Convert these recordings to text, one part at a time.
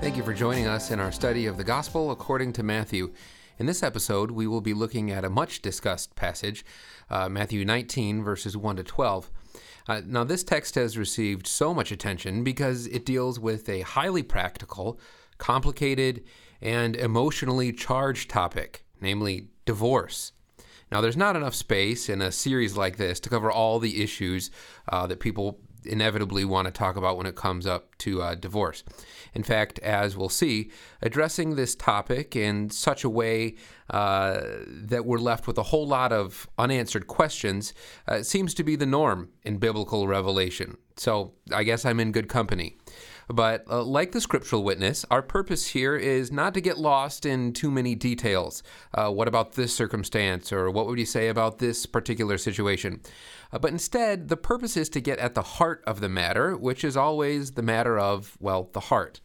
Thank you for joining us in our study of the Gospel according to Matthew. In this episode, we will be looking at a much discussed passage, uh, Matthew 19, verses 1 to 12. Uh, now, this text has received so much attention because it deals with a highly practical, complicated, and emotionally charged topic, namely divorce. Now, there's not enough space in a series like this to cover all the issues uh, that people inevitably want to talk about when it comes up to uh, divorce. In fact, as we'll see, addressing this topic in such a way uh, that we're left with a whole lot of unanswered questions uh, seems to be the norm in biblical revelation. So I guess I'm in good company. But uh, like the scriptural witness, our purpose here is not to get lost in too many details. Uh, what about this circumstance? Or what would you say about this particular situation? Uh, but instead, the purpose is to get at the heart of the matter, which is always the matter of, well, the heart.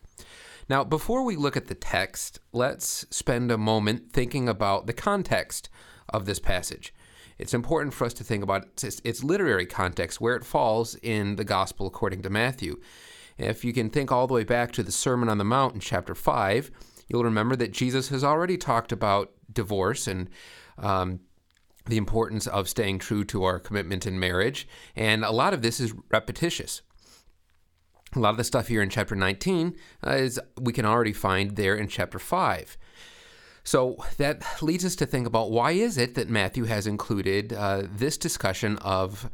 Now, before we look at the text, let's spend a moment thinking about the context of this passage. It's important for us to think about its, its literary context, where it falls in the Gospel according to Matthew. If you can think all the way back to the Sermon on the Mount in chapter 5, you'll remember that Jesus has already talked about divorce and um, the importance of staying true to our commitment in marriage. And a lot of this is repetitious. A lot of the stuff here in chapter 19 uh, is we can already find there in chapter 5. So that leads us to think about why is it that Matthew has included uh, this discussion of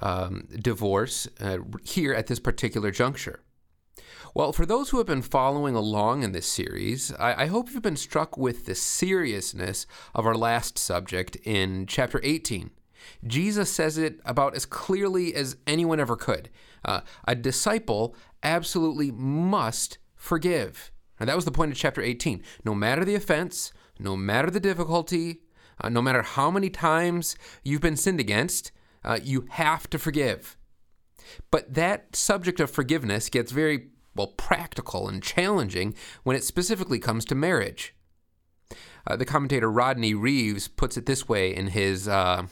um, divorce uh, here at this particular juncture. Well, for those who have been following along in this series, I, I, hope you've been struck with the seriousness of our last subject in chapter 18. Jesus says it about as clearly as anyone ever could. Uh, a disciple absolutely must forgive. And that was the point of chapter 18. No matter the offense, no matter the difficulty, uh, no matter how many times you've been sinned against, uh, you have to forgive. But that subject of forgiveness gets very well, practical and challenging when it specifically comes to marriage. Uh, the commentator Rodney Reeves puts it this way in his uh,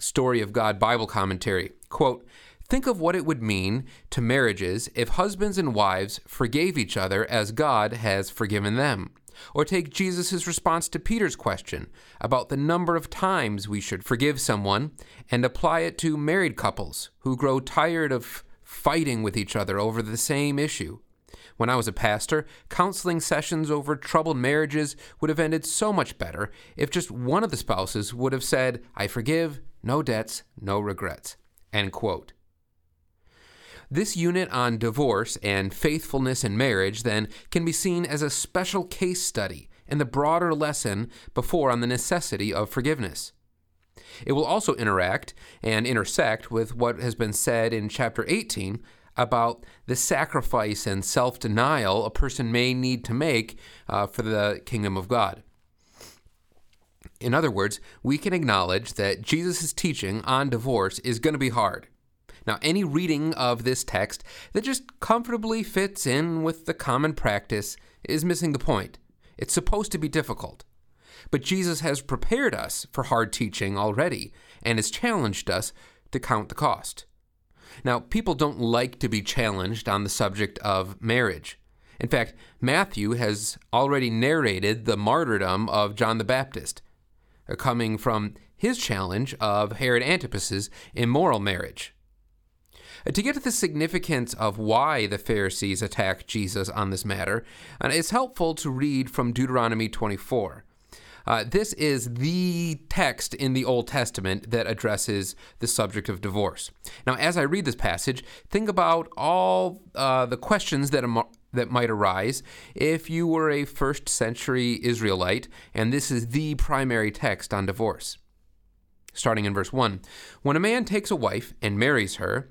Story of God Bible commentary quote, Think of what it would mean to marriages if husbands and wives forgave each other as God has forgiven them. Or take Jesus' response to Peter's question about the number of times we should forgive someone and apply it to married couples who grow tired of fighting with each other over the same issue. When I was a pastor, counseling sessions over troubled marriages would have ended so much better if just one of the spouses would have said, I forgive, no debts, no regrets. End quote. This unit on divorce and faithfulness in marriage then can be seen as a special case study in the broader lesson before on the necessity of forgiveness. It will also interact and intersect with what has been said in chapter 18 about the sacrifice and self denial a person may need to make uh, for the kingdom of God. In other words, we can acknowledge that Jesus' teaching on divorce is going to be hard. Now, any reading of this text that just comfortably fits in with the common practice is missing the point. It's supposed to be difficult. But Jesus has prepared us for hard teaching already and has challenged us to count the cost. Now, people don't like to be challenged on the subject of marriage. In fact, Matthew has already narrated the martyrdom of John the Baptist, uh, coming from his challenge of Herod Antipas's immoral marriage. To get to the significance of why the Pharisees attacked Jesus on this matter, uh, it's helpful to read from Deuteronomy 24. Uh, this is the text in the Old Testament that addresses the subject of divorce. Now, as I read this passage, think about all uh, the questions that am- that might arise if you were a first century Israelite, and this is the primary text on divorce. Starting in verse 1 When a man takes a wife and marries her,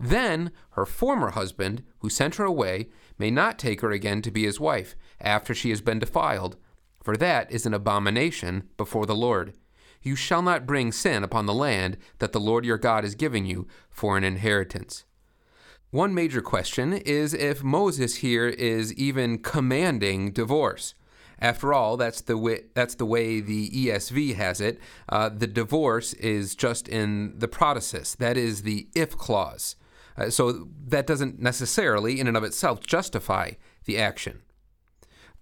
then her former husband, who sent her away, may not take her again to be his wife, after she has been defiled, for that is an abomination before the Lord. You shall not bring sin upon the land that the Lord your God is giving you for an inheritance. One major question is if Moses here is even commanding divorce. After all, that's the way, that's the way the ESV has it. Uh, the divorce is just in the protasis, that is the if clause. Uh, so that doesn't necessarily, in and of itself, justify the action.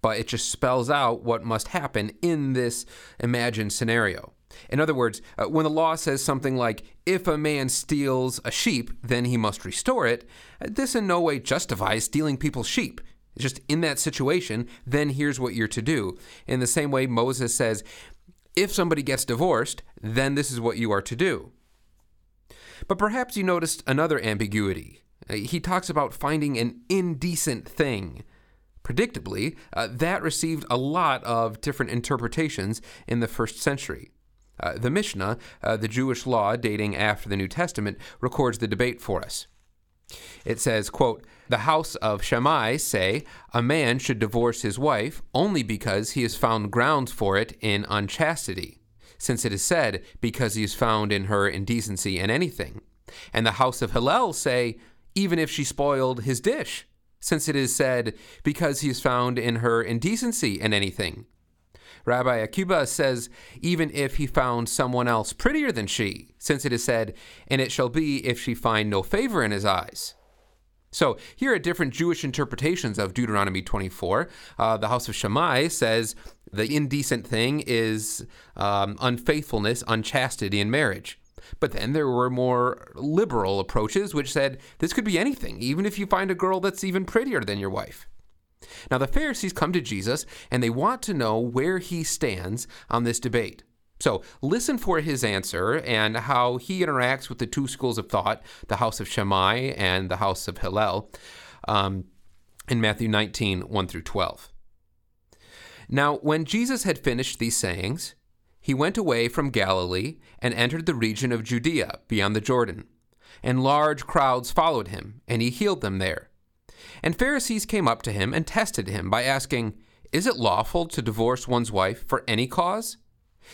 But it just spells out what must happen in this imagined scenario. In other words, uh, when the law says something like, if a man steals a sheep, then he must restore it, uh, this in no way justifies stealing people's sheep. It's just in that situation, then here's what you're to do. In the same way, Moses says, if somebody gets divorced, then this is what you are to do. But perhaps you noticed another ambiguity. Uh, he talks about finding an indecent thing. Predictably, uh, that received a lot of different interpretations in the first century. Uh, the Mishnah, uh, the Jewish law dating after the New Testament, records the debate for us. It says, quote, The house of Shammai say a man should divorce his wife only because he has found grounds for it in unchastity, since it is said, because he is found in her indecency in anything. And the house of Hillel say, even if she spoiled his dish, since it is said, because he is found in her indecency in anything. Rabbi Akiba says, even if he found someone else prettier than she, since it is said, and it shall be if she find no favor in his eyes. So here are different Jewish interpretations of Deuteronomy 24. Uh, the house of Shammai says the indecent thing is um, unfaithfulness, unchastity in marriage. But then there were more liberal approaches which said this could be anything, even if you find a girl that's even prettier than your wife. Now, the Pharisees come to Jesus and they want to know where he stands on this debate. So, listen for his answer and how he interacts with the two schools of thought, the house of Shammai and the house of Hillel, um, in Matthew 19, 1 through 12. Now, when Jesus had finished these sayings, he went away from Galilee and entered the region of Judea beyond the Jordan. And large crowds followed him, and he healed them there. And Pharisees came up to him and tested him by asking, Is it lawful to divorce one's wife for any cause?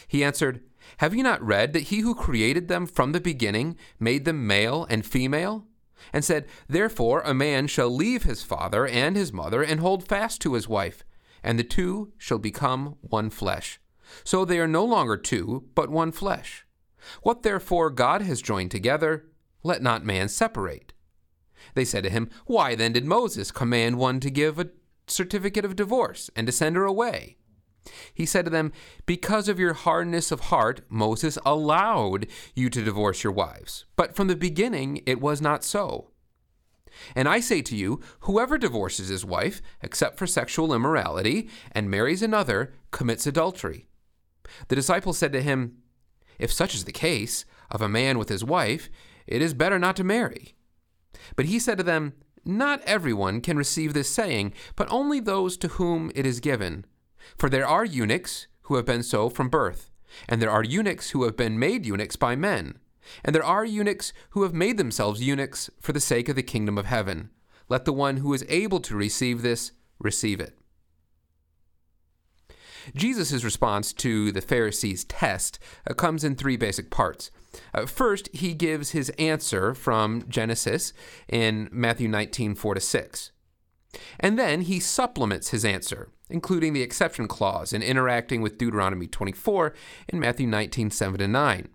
He answered, Have you not read that he who created them from the beginning made them male and female? And said, Therefore a man shall leave his father and his mother and hold fast to his wife, and the two shall become one flesh. So they are no longer two, but one flesh. What therefore God has joined together, let not man separate. They said to him, Why then did Moses command one to give a certificate of divorce and to send her away? He said to them, Because of your hardness of heart, Moses allowed you to divorce your wives. But from the beginning, it was not so. And I say to you, whoever divorces his wife, except for sexual immorality, and marries another, commits adultery. The disciples said to him, If such is the case of a man with his wife, it is better not to marry. But he said to them, Not everyone can receive this saying, but only those to whom it is given. For there are eunuchs who have been so from birth, and there are eunuchs who have been made eunuchs by men, and there are eunuchs who have made themselves eunuchs for the sake of the kingdom of heaven. Let the one who is able to receive this receive it. Jesus' response to the Pharisees' test uh, comes in three basic parts. Uh, first, he gives his answer from Genesis in Matthew 19, 4 to 6. And then he supplements his answer, including the exception clause and interacting with Deuteronomy 24 in Matthew 19, 7 to 9.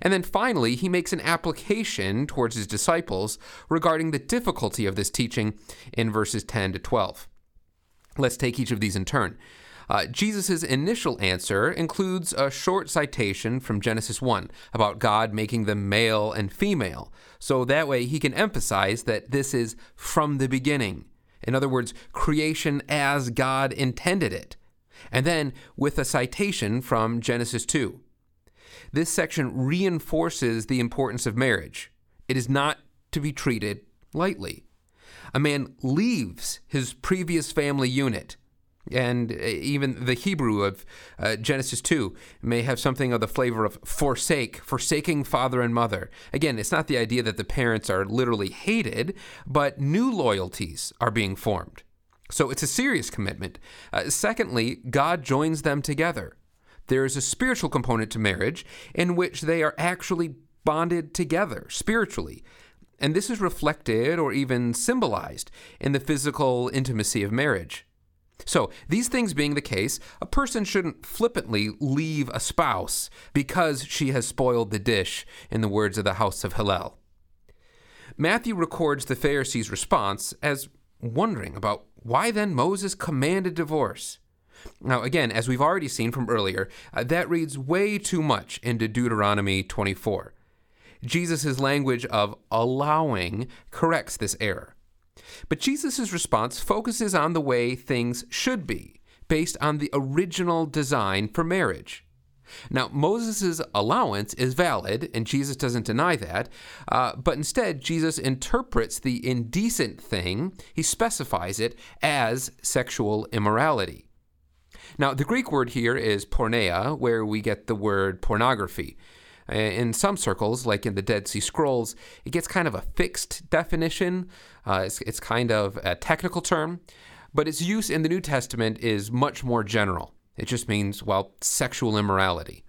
And then finally, he makes an application towards his disciples regarding the difficulty of this teaching in verses 10 to 12. Let's take each of these in turn. Uh, Jesus' initial answer includes a short citation from Genesis 1 about God making them male and female, so that way he can emphasize that this is from the beginning, In other words, creation as God intended it. And then with a citation from Genesis 2. This section reinforces the importance of marriage. It is not to be treated lightly. A man leaves his previous family unit and uh, even the Hebrew of uh, Genesis 2 may have something of the flavor of forsake, forsaking father and mother. Again, it's not the idea that the parents are literally hated, but new loyalties are being formed. So it's a serious commitment. Uh, secondly, God joins them together. There is a spiritual component to marriage in which they are actually bonded together spiritually. And this is reflected or even symbolized in the physical intimacy of marriage. So, these things being the case, a person shouldn't flippantly leave a spouse because she has spoiled the dish, in the words of the house of Hillel. Matthew records the Pharisees' response as wondering about why then Moses commanded divorce. Now, again, as we've already seen from earlier, uh, that reads way too much into Deuteronomy 24. Jesus' language of allowing corrects this error. But Jesus' response focuses on the way things should be, based on the original design for marriage. Now, Moses' allowance is valid, and Jesus doesn't deny that, uh, but instead, Jesus interprets the indecent thing, he specifies it as sexual immorality. Now, the Greek word here is porneia, where we get the word pornography. Uh, in some circles, like in the Dead Sea Scrolls, it gets kind of a fixed definition. Uh, it's, it's kind of a technical term, but its use in the New Testament is much more general. It just means, well, sexual immorality.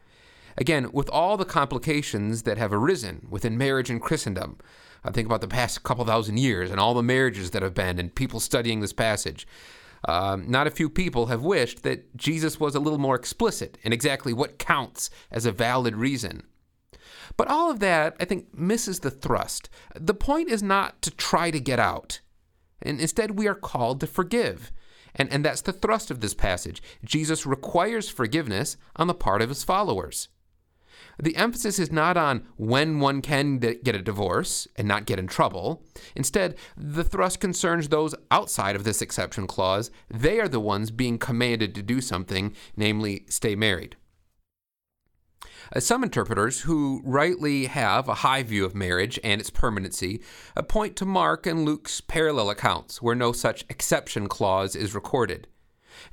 Again, with all the complications that have arisen within marriage in Christendom, I think about the past couple thousand years and all the marriages that have been, and people studying this passage. Um, not a few people have wished that Jesus was a little more explicit in exactly what counts as a valid reason but all of that, I think, misses the thrust. The point is not to try to get out, and instead we are called to forgive. And, and that's the thrust of this passage. Jesus requires forgiveness on the part of his followers. The emphasis is not on when one can get a divorce and not get in trouble. Instead, the thrust concerns those outside of this exception clause. They are the ones being commanded to do something, namely, stay married. Uh, some interpreters, who rightly have a high view of marriage and its permanency, uh, point to Mark and Luke's parallel accounts where no such exception clause is recorded.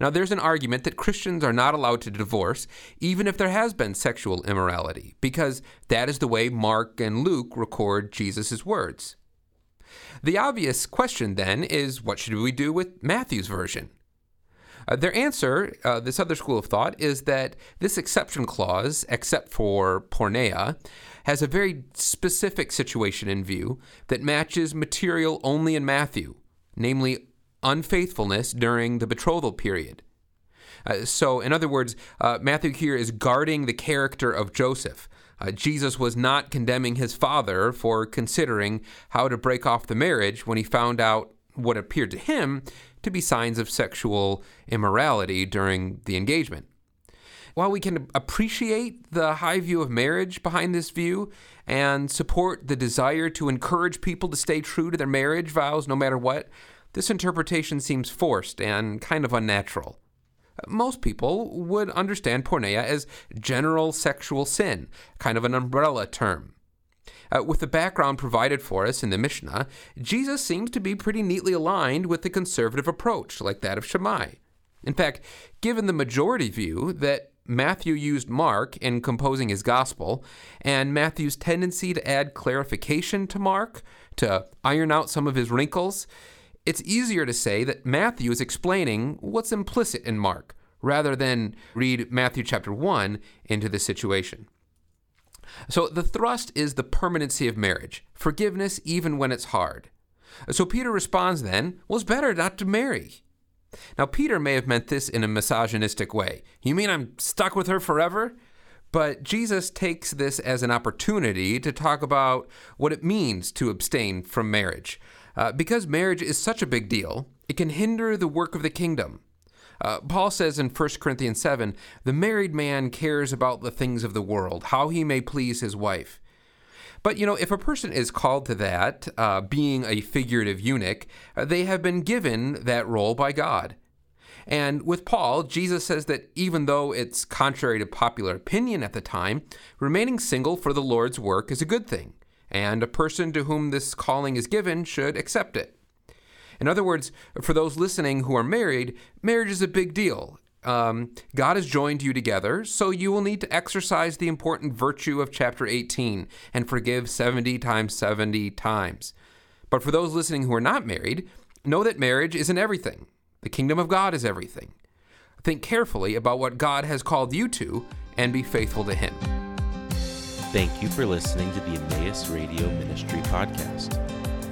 Now, there's an argument that Christians are not allowed to divorce even if there has been sexual immorality, because that is the way Mark and Luke record Jesus' words. The obvious question then is what should we do with Matthew's version? Uh, their answer, uh, this other school of thought, is that this exception clause, except for porneia, has a very specific situation in view that matches material only in Matthew, namely unfaithfulness during the betrothal period. Uh, so, in other words, uh, Matthew here is guarding the character of Joseph. Uh, Jesus was not condemning his father for considering how to break off the marriage when he found out what appeared to him to be signs of sexual immorality during the engagement. While we can appreciate the high view of marriage behind this view and support the desire to encourage people to stay true to their marriage vows no matter what, this interpretation seems forced and kind of unnatural. Most people would understand porneia as general sexual sin, kind of an umbrella term. Uh, with the background provided for us in the Mishnah, Jesus seems to be pretty neatly aligned with the conservative approach, like that of Shammai. In fact, given the majority view that Matthew used Mark in composing his gospel, and Matthew's tendency to add clarification to Mark, to iron out some of his wrinkles, it's easier to say that Matthew is explaining what's implicit in Mark, rather than read Matthew chapter 1 into the situation. So the thrust is the permanency of marriage, forgiveness even when it's hard. So Peter responds then, well, it's better not to marry. Now, Peter may have meant this in a misogynistic way. You mean I'm stuck with her forever? But Jesus takes this as an opportunity to talk about what it means to abstain from marriage. Uh, because marriage is such a big deal, it can hinder the work of the kingdom. Uh, Paul says in 1 Corinthians 7 the married man cares about the things of the world, how he may please his wife. But, you know, if a person is called to that, uh, being a figurative eunuch, uh, they have been given that role by God. And with Paul, Jesus says that even though it's contrary to popular opinion at the time, remaining single for the Lord's work is a good thing, and a person to whom this calling is given should accept it. In other words, for those listening who are married, marriage is a big deal. Um, God has joined you together, so you will need to exercise the important virtue of chapter 18 and forgive 70 times 70 times. But for those listening who are not married, know that marriage isn't everything. The kingdom of God is everything. Think carefully about what God has called you to and be faithful to Him. Thank you for listening to the Emmaus Radio Ministry podcast.